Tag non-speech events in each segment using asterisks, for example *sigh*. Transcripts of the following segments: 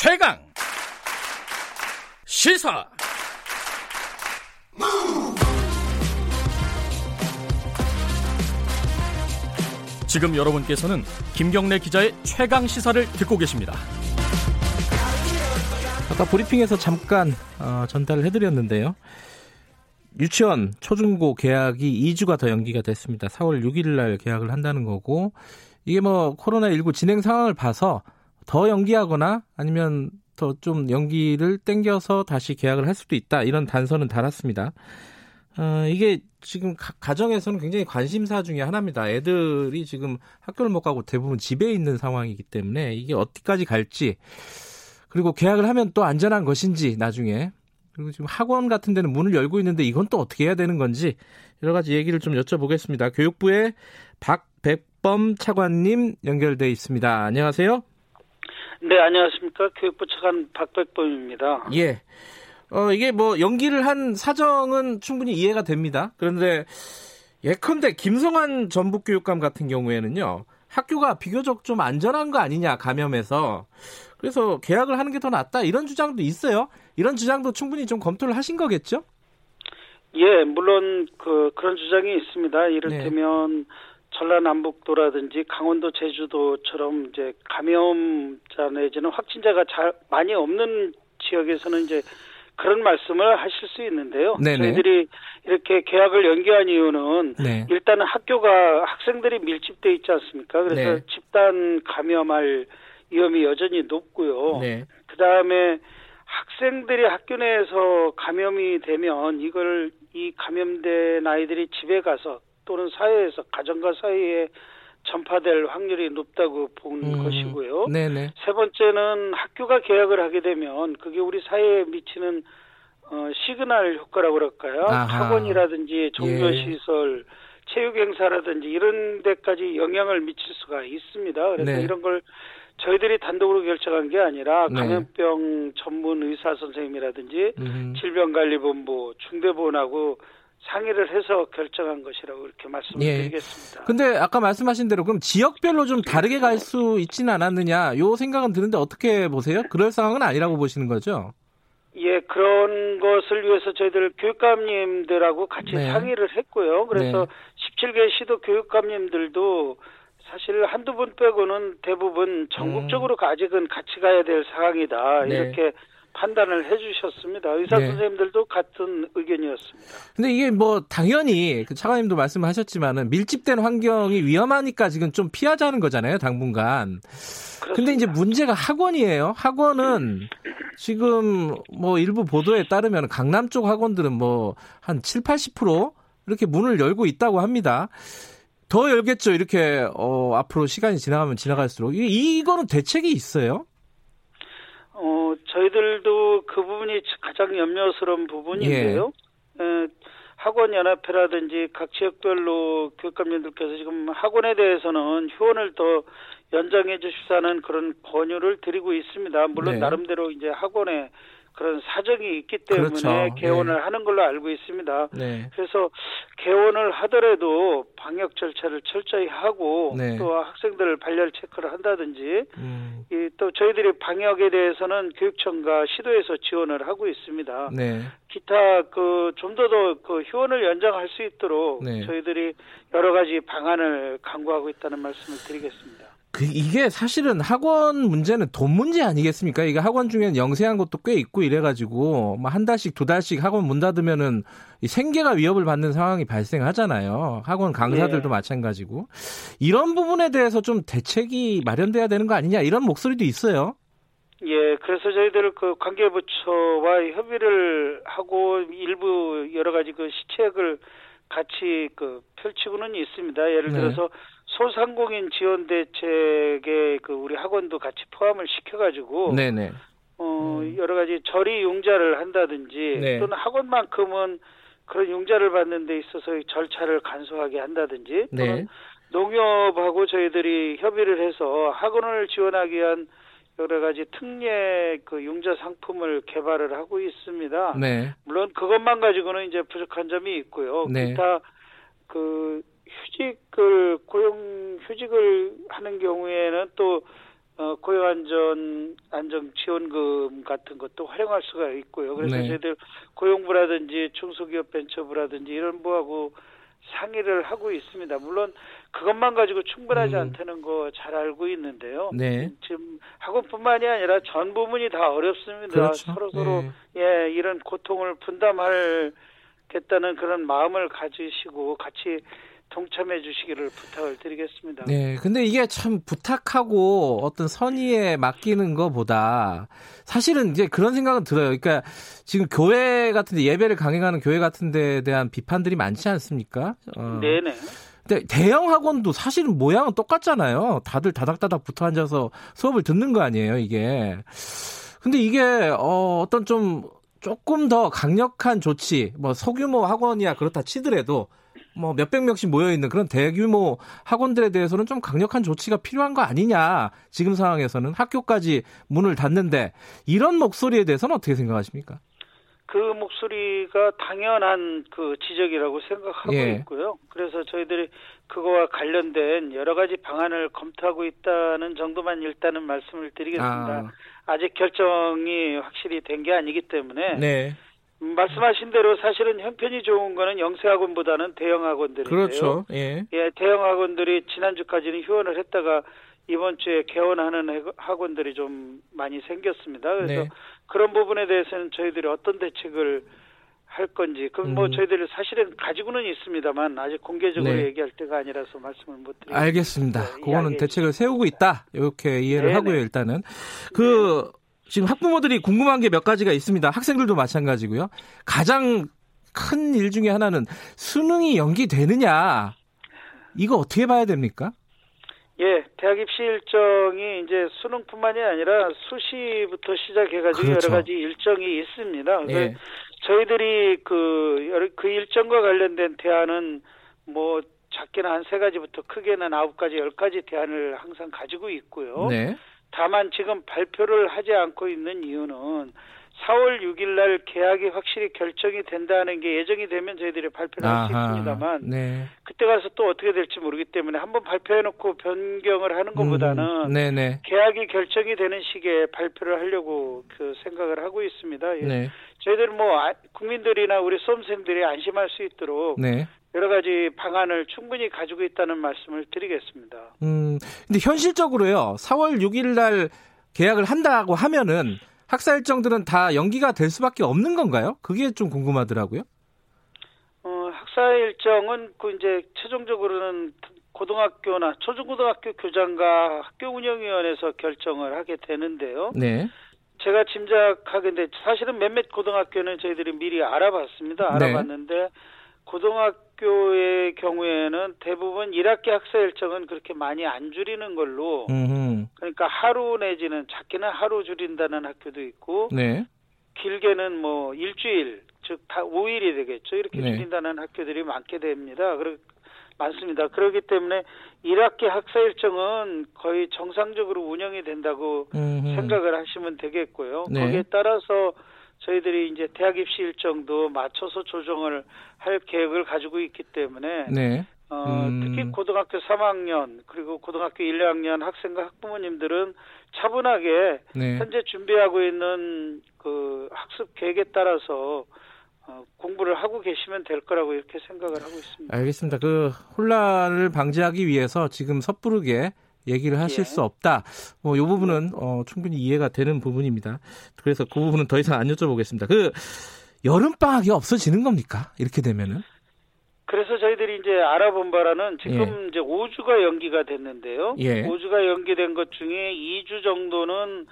최강 시사 지금 여러분께서는 김경래 기자의 최강 시사를 듣고 계십니다. 아까 브리핑에서 잠깐 어, 전달을 해드렸는데요. 유치원 초중고 계약이 2주가 더 연기가 됐습니다. 4월 6일 날 계약을 한다는 거고 이게 뭐 코로나 19 진행 상황을 봐서 더 연기하거나 아니면 더 좀 연기를 땡겨서 다시 계약을 할 수도 있다 이런 단서는 달았습니다. 어, 이게 지금 가, 정에서는 굉장히 관심사 중의 하나입니다. 애들이 지금 학교를 못 가고 대부분 집에 있는 상황이기 때문에 이게 어디까지 갈지 그리고 계약을 하면 또 안전한 것인지 나중에 그리고 지금 학원 같은 데는 문을 열고 있는데 이건 또 어떻게 해야 되는 건지 여러 가지 얘기를 좀 여쭤보겠습니다. 교육부의 박백범 차관님 연결돼 있습니다. 안녕하세요. 네, 안녕하십니까. 교육부 차관 박백범입니다. 예. 어, 이게 뭐 연기를 한 사정은 충분히 이해가 됩니다. 그런데 예컨대 김성환 전북교육감 같은 경우에는요. 학교가 비교적 좀 안전한 거 아니냐 감염해서 그래서 계약을 하는 게 더 낫다 이런 주장도 있어요. 이런 주장도 충분히 좀 검토를 하신 거겠죠? 예, 물론 그 그런 주장이 있습니다. 이를테면 네. 전라남북도라든지 강원도, 제주도처럼 이제 감염자 내지는 확진자가 잘 많이 없는 지역에서는 이제 그런 말씀을 하실 수 있는데요. 네네. 저희들이 이렇게 계약을 연기한 이유는 네. 일단은 학교가 학생들이 밀집돼 있지 않습니까? 그래서 네. 집단 감염할 위험이 여전히 높고요. 네. 그 다음에 학생들이 학교 내에서 감염이 되면 이걸 이 감염된 아이들이 집에 가서 또는 사회에서 가정과 사회에 전파될 확률이 높다고 본 음, 것이고요. 네네. 세 번째는 학교가 개학을 하게 되면 그게 우리 사회에 미치는 어, 시그널 효과라고 그럴까요? 아하. 학원이라든지 종교시설, 예. 체육행사라든지 이런 데까지 영향을 미칠 수가 있습니다. 그래서 네. 이런 걸 저희들이 단독으로 결정한 게 아니라 네. 감염병 전문 의사 선생님이라든지 음. 질병관리본부, 중대보건하고 상의를 해서 결정한 것이라고 이렇게 말씀을 예. 드리겠습니다. 근데 아까 말씀하신 대로 그럼 지역별로 좀 다르게 갈 수 있지는 않았느냐 요 생각은 드는데 어떻게 보세요? 그럴 상황은 아니라고 보시는 거죠? 예, 그런 것을 위해서 저희들 교육감님들하고 같이 네. 상의를 했고요. 그래서 네. 17개 시도 교육감님들도 사실 한두 분 빼고는 대부분 전국적으로 음. 아직은 같이 가야 될 상황이다. 네. 이렇게 판단을 해주셨습니다. 의사 네. 선생님들도 같은 의견이었습니다. 근데 이게 뭐 당연히 그 차관님도 말씀하셨지만은 밀집된 환경이 위험하니까 지금 좀 피하자는 거잖아요, 당분간. 그렇습니다. 근데 이제 문제가 학원이에요. 학원은 지금 뭐 일부 보도에 따르면 강남 쪽 학원들은 뭐 한 7, 80% 이렇게 문을 열고 있다고 합니다. 더 열겠죠. 이렇게 어 앞으로 시간이 지나가면 지나갈수록 이 이거는 대책이 있어요? 어, 저희들도 그 부분이 가장 염려스러운 부분인데요. 예. 에, 학원 연합회라든지 각 지역별로 교육감님들께서 지금 학원에 대해서는 휴원을 더 연장해 주십사는 그런 권유를 드리고 있습니다. 물론 네. 나름대로 이제 학원에 그런 사정이 있기 때문에 그렇죠. 개원을 네. 하는 걸로 알고 있습니다. 네. 그래서 개원을 하더라도 방역 절차를 철저히 하고 네. 또 학생들 발열 체크를 한다든지 음. 또 저희들이 방역에 대해서는 교육청과 시도에서 지원을 하고 있습니다. 네. 기타 그 좀 더 더그 휴원을 연장할 수 있도록 네. 저희들이 여러 가지 방안을 강구하고 있다는 말씀을 드리겠습니다. 그 이게 사실은 학원 문제는 돈 문제 아니겠습니까? 이게 학원 중에는 영세한 것도 꽤 있고 이래가지고 뭐한 달씩 두 달씩 학원 문 닫으면은 생계가 위협을 받는 상황이 발생하잖아요. 학원 강사들도 네. 마찬가지고 이런 부분에 대해서 좀 대책이 마련돼야 되는 거 아니냐 이런 목소리도 있어요. 예, 그래서 저희들 그 관계부처와 협의를 하고 일부 여러 가지 그 시책을 같이 그 펼치고는 있습니다. 예를 네. 들어서 소상공인 지원 대책에 그 우리 학원도 같이 포함을 시켜가지고 네네. 어 음. 여러 가지 저리 융자를 한다든지 네. 또는 학원만큼은 그런 융자를 받는 데 있어서 절차를 간소하게 한다든지 네. 또는 네. 농협하고 저희들이 협의를 해서 학원을 지원하기 위한 여러 가지 특례 그 융자 상품을 개발을 하고 있습니다. 네. 물론 그것만 가지고는 이제 부족한 점이 있고요. 네. 기타 그 휴직을 고용 휴직을 하는 경우에는 또 어, 고용안전 안정 지원금 같은 것도 활용할 수가 있고요. 그래서 네. 저희들 고용부라든지 중소기업 벤처부라든지 이런 부하고 상의를 하고 있습니다. 물론 그것만 가지고 충분하지 음. 않다는 거 잘 알고 있는데요. 네. 지금 학원뿐만이 아니라 전 부문이 다 어렵습니다. 그렇죠. 서로 서로 네. 예 이런 고통을 분담하겠다는 그런 마음을 가지시고 같이 동참해 주시기를 부탁을 드리겠습니다. 네, 근데 이게 참 부탁하고 어떤 선의에 맡기는 것보다 사실은 이제 그런 생각은 들어요. 그러니까 지금 교회 같은데 예배를 강행하는 교회 같은데 대한 비판들이 많지 않습니까? 어. 네네. 근데 대형 학원도 사실은 모양은 똑같잖아요. 다들 다닥다닥 붙어 앉아서 수업을 듣는 거 아니에요, 이게. 근데 이게 어, 어떤 좀 조금 더 강력한 조치, 뭐 소규모 학원이야 그렇다 치더라도 뭐 몇백 명씩 모여 있는 그런 대규모 학원들에 대해서는 좀 강력한 조치가 필요한 거 아니냐. 지금 상황에서는 학교까지 문을 닫는데 이런 목소리에 대해서는 어떻게 생각하십니까? 그 목소리가 당연한 그 지적이라고 생각하고 예. 있고요. 그래서 저희들이 그거와 관련된 여러 가지 방안을 검토하고 있다는 정도만 일단은 말씀을 드리겠습니다. 아. 직 결정이 확실히 된 게 아니기 때문에 네. 말씀하신 대로 사실은 형편이 좋은 거는 영세학원보다는 대형학원들인데요. 그렇죠. 예. 예, 대형학원들이 지난주까지는 휴원을 했다가 이번 주에 개원하는 학원들이 좀 많이 생겼습니다. 그래서 네. 그런 부분에 대해서는 저희들이 어떤 대책을 할 건지 그럼 뭐 음. 저희들이 사실은 가지고는 있습니다만 아직 공개적으로 네. 얘기할 때가 아니라서 말씀을 못 드리겠습니다. 알겠습니다. 네, 그거는 대책을 세우고 있다 이렇게 이해를 네네. 하고요 일단은 그 지금 학부모들이 궁금한 게 몇 가지가 있습니다. 학생들도 마찬가지고요. 가장 큰 일 중에 하나는 수능이 연기되느냐. 이거 어떻게 봐야 됩니까? 예, 대학 입시 일정이 이제 수능뿐만이 아니라 수시부터 시작해가지고 그렇죠. 여러 가지 일정이 있습니다. 예. 저희들이 그, 그 일정과 관련된 대안은 뭐 작게는 한 세 가지부터 크게는 아홉 가지, 열 가지 대안을 항상 가지고 있고요. 네. 다만 지금 발표를 하지 않고 있는 이유는 4월 6일 날 계약이 확실히 결정이 된다는 게 예정이 되면 저희들이 발표를 할 수 있습니다만 네. 그때 가서 또 어떻게 될지 모르기 때문에 한번 발표해 놓고 변경을 하는 것보다는 음, 계약이 결정이 되는 시기에 발표를 하려고 그 생각을 하고 있습니다. 예. 네. 저희들 뭐 아, 국민들이나 우리 수험생들이 안심할 수 있도록 네. 여러 가지 방안을 충분히 가지고 있다는 말씀을 드리겠습니다. 음, 근데 현실적으로요. 4월 6일 날 계약을 한다고 하면은 학사 일정들은 다 연기가 될 수밖에 없는 건가요? 그게 좀 궁금하더라고요. 어, 학사 일정은 그 이제 최종적으로는 고등학교나 초중고등학교 교장과 학교 운영위원회에서 결정을 하게 되는데요. 네. 제가 짐작하건데 사실은 몇몇 고등학교는 저희들이 미리 알아봤습니다. 네. 알아봤는데 네. 고등학교 의 경우에는 대부분 1학기 학사 일정은 그렇게 많이 안 줄이는 걸로 음흠. 그러니까 하루 내지는 작게는 하루 줄인다는 학교도 있고 네. 길게는 뭐 일주일 즉 다 5일이 되겠죠. 이렇게 네. 줄인다는 학교들이 많게 됩니다. 그러, 많습니다. 그렇기 때문에 1학기 학사 일정은 거의 정상적으로 운영이 된다고 음흠. 생각을 하시면 되겠고요. 네. 거기에 따라서 저희들이 이제 대학 입시 일정도 맞춰서 조정을 할 계획을 가지고 있기 때문에 네. 어, 음. 특히 고등학교 3학년 그리고 고등학교 1, 2학년 학생과 학부모님들은 차분하게 네. 현재 준비하고 있는 그 학습 계획에 따라서 어, 공부를 하고 계시면 될 거라고 이렇게 생각을 하고 있습니다. 알겠습니다. 그 혼란을 방지하기 위해서 지금 섣부르게 얘기를 하실 예. 수 없다. 뭐, 이 부분은 어, 충분히 이해가 되는 부분입니다. 그래서 그 부분은 더 이상 안 여쭤보겠습니다. 그 여름 방학이 없어지는 겁니까? 이렇게 되면은? 그래서 저희들이 이제 알아본 바라는 지금 예. 이제 5주가 연기가 됐는데요. 예. 5주가 연기된 것 중에 2주 정도는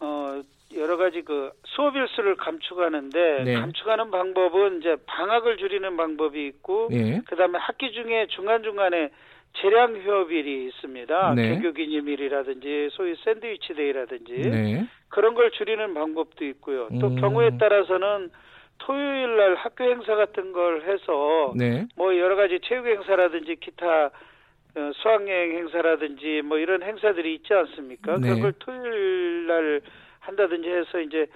어 여러 가지 그 수업 일수를 감축하는데 네. 감축하는 방법은 이제 방학을 줄이는 방법이 있고 예. 그다음에 학기 중에 중간 중간에 재량 휴업일이 있습니다. 네. 개교 기념일이라든지 소위 sandwich day라든지 네. 그런 걸 줄이는 방법도 있고요. 또 음. 경우에 따라서는 토요일 날 학교 행사 같은 걸 해서 네. 뭐 여러 가지 체육 행사라든지 기타 어, 수학여행 행사라든지 뭐 이런 행사들이 있지 않습니까? 네. 그걸 토요일 날 한다든지 해서 이제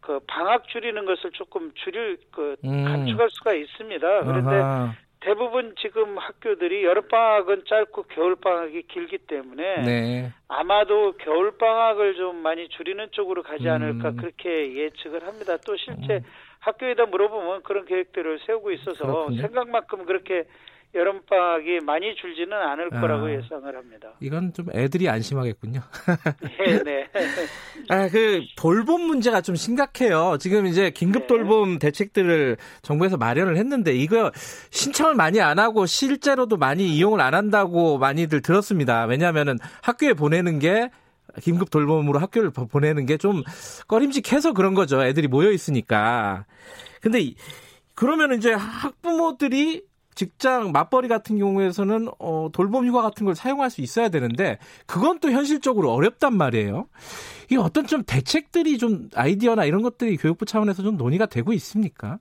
그 방학 줄이는 것을 조금 줄일 그 음. 감축할 수가 있습니다. 그런데 아하. 대부분 지금 학교들이 여름방학은 짧고 겨울방학이 길기 때문에 네. 아마도 겨울방학을 좀 많이 줄이는 쪽으로 가지 않을까 음. 그렇게 예측을 합니다. 또 실제 음. 학교에다 물어보면 그런 계획들을 세우고 있어서 그렇군요. 생각만큼 그렇게 여름방학이 많이 줄지는 않을 아, 거라고 예상을 합니다. 이건 좀 애들이 안심하겠군요. *laughs* 네, 네. 아, 그 돌봄 문제가 좀 심각해요. 지금 이제 긴급 네. 돌봄 대책들을 정부에서 마련을 했는데 이거 신청을 많이 안 하고 실제로도 많이 이용을 안 한다고 많이들 들었습니다. 왜냐하면은 학교에 보내는 게 긴급 돌봄으로 학교를 보내는 게 좀 꺼림직해서 그런 거죠. 애들이 모여 있으니까. 근데 그러면 이제 학부모들이 직장 맞벌이 같은 경우에서는 어, 돌봄 휴가 같은 걸 사용할 수 있어야 되는데 그건 또 현실적으로 어렵단 말이에요. 이 어떤 좀 대책들이 좀 아이디어나 이런 것들이 교육부 차원에서 좀 논의가 되고 있습니까?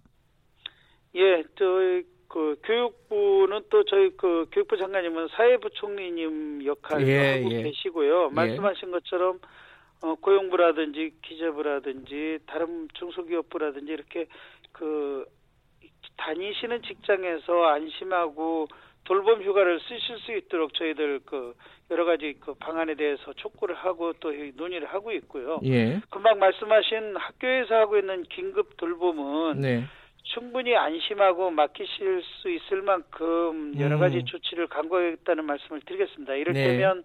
예, 저희 그 교육부는 또 저희 그 교육부 장관님은 사회부 총리님 역할을 예, 하고 예. 계시고요. 예. 말씀하신 것처럼 어, 고용부라든지 기재부라든지 다른 중소기업부라든지 이렇게 그 다니시는 직장에서 안심하고 돌봄 휴가를 쓰실 수 있도록 저희들 그 여러 가지 그 방안에 대해서 촉구를 하고 또 논의를 하고 있고요. 예. 금방 말씀하신 학교에서 하고 있는 긴급 돌봄은 네. 충분히 안심하고 맡기실 수 있을 만큼 여러 가지 음. 조치를 강구하겠다는 말씀을 드리겠습니다. 이를테면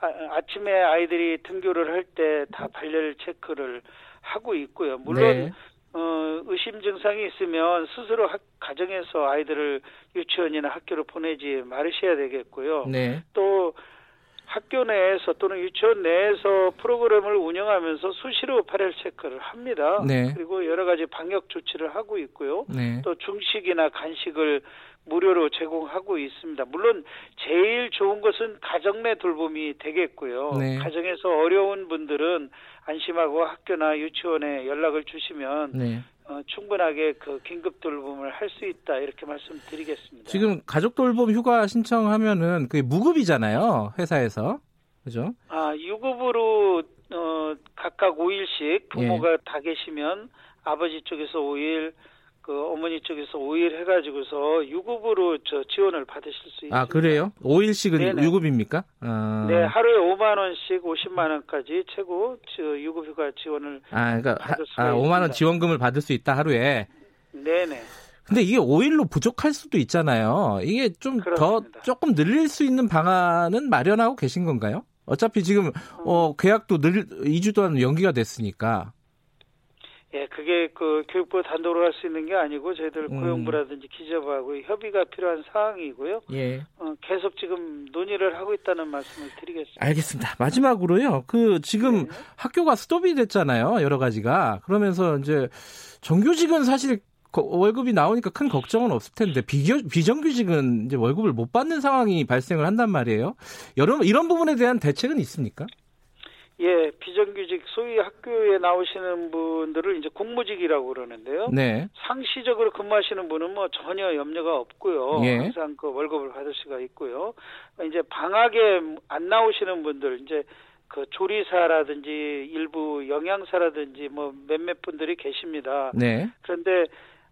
네. 아, 침에 아이들이 등교를 할 때 다 발열 체크를 하고 있고요. 물론 네. 어, 의심 증상이 있으면 스스로 학, 가정에서 아이들을 유치원이나 학교로 보내지 말으셔야 되겠고요. 네. 또 학교 내에서 또는 유치원 내에서 프로그램을 운영하면서 수시로 발열 체크를 합니다. 네. 그리고 여러 가지 방역 조치를 하고 있고요. 네. 또 중식이나 간식을 무료로 제공하고 있습니다. 물론 제일 좋은 것은 가정 내 돌봄이 되겠고요. 네. 가정에서 어려운 분들은 안심하고 학교나 유치원에 연락을 주시면 네. 어, 충분하게 그 긴급 돌봄을 할 수 있다 이렇게 말씀드리겠습니다. 지금 가족 돌봄 휴가 신청하면은 그게 무급이잖아요 회사에서 그죠? 아 유급으로 어, 각각 5일씩 부모가 예. 다 계시면 아버지 쪽에서 5일 그 어머니 쪽에서 5일 해가지고서 유급으로 저 지원을 받으실 수 있습니다. 아 그래요? 5일씩은 네네. 유급입니까? 아. 네, 하루에 5만 원씩 50만 원까지 최고 저 유급휴가 지원을 아 그러니까 받을 수가 아, 5만 원 지원금을 받을 수 있다 하루에. 네네. 근데 이게 5일로 부족할 수도 있잖아요. 이게 좀 더 조금 늘릴 수 있는 방안은 마련하고 계신 건가요? 어차피 지금 어, 계약도 늘 2주 동안 연기가 됐으니까. 예, 그게 그 교육부 단독으로 할 수 있는 게 아니고 저희들 음. 고용부라든지 기재부하고 협의가 필요한 사항이고요. 예. 어, 계속 지금 논의를 하고 있다는 말씀을 드리겠습니다. 알겠습니다. 마지막으로요. 그 지금 네. 학교가 스톱이 됐잖아요. 여러 가지가. 그러면서 이제 정규직은 사실 월급이 나오니까 큰 걱정은 없을 텐데 비교, 비정규직은 이제 월급을 못 받는 상황이 발생을 한단 말이에요. 여러 이런 부분에 대한 대책은 있습니까? 예, 비정규직 소위 학교에 나오시는 분들을 이제 공무직이라고 그러는데요. 네. 상시적으로 근무하시는 분은 뭐 전혀 염려가 없고요. 예. 항상 그 월급을 받을 수가 있고요. 이제 방학에 안 나오시는 분들 이제 그 조리사라든지 일부 영양사라든지 뭐 몇몇 분들이 계십니다. 네. 그런데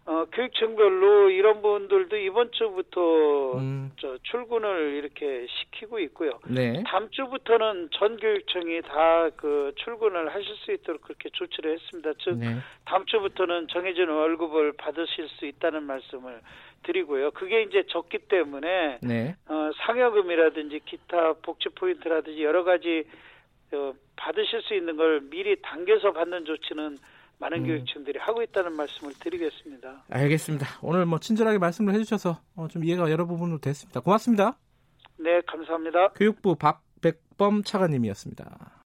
어, 교육청별로 이런 분들도 이번 주부터 음. 저 출근을 이렇게 시키고 있고요. 네. 다음 주부터는 전 교육청이 다 그 출근을 하실 수 있도록 그렇게 조치를 했습니다. 즉 네. 다음 주부터는 정해진 월급을 받으실 수 있다는 말씀을 드리고요. 그게 이제 적기 때문에 네. 어, 상여금이라든지 기타 복지 포인트라든지 여러 가지 어, 받으실 수 있는 걸 미리 당겨서 받는 조치는 많은 음. 교육청들이 하고 있다는 말씀을 드리겠습니다. 알겠습니다. 오늘 뭐 친절하게 말씀을 해주셔서 어, 좀 이해가 여러 부분으로 됐습니다. 고맙습니다. 네, 감사합니다. 교육부 박백범 차관님이었습니다.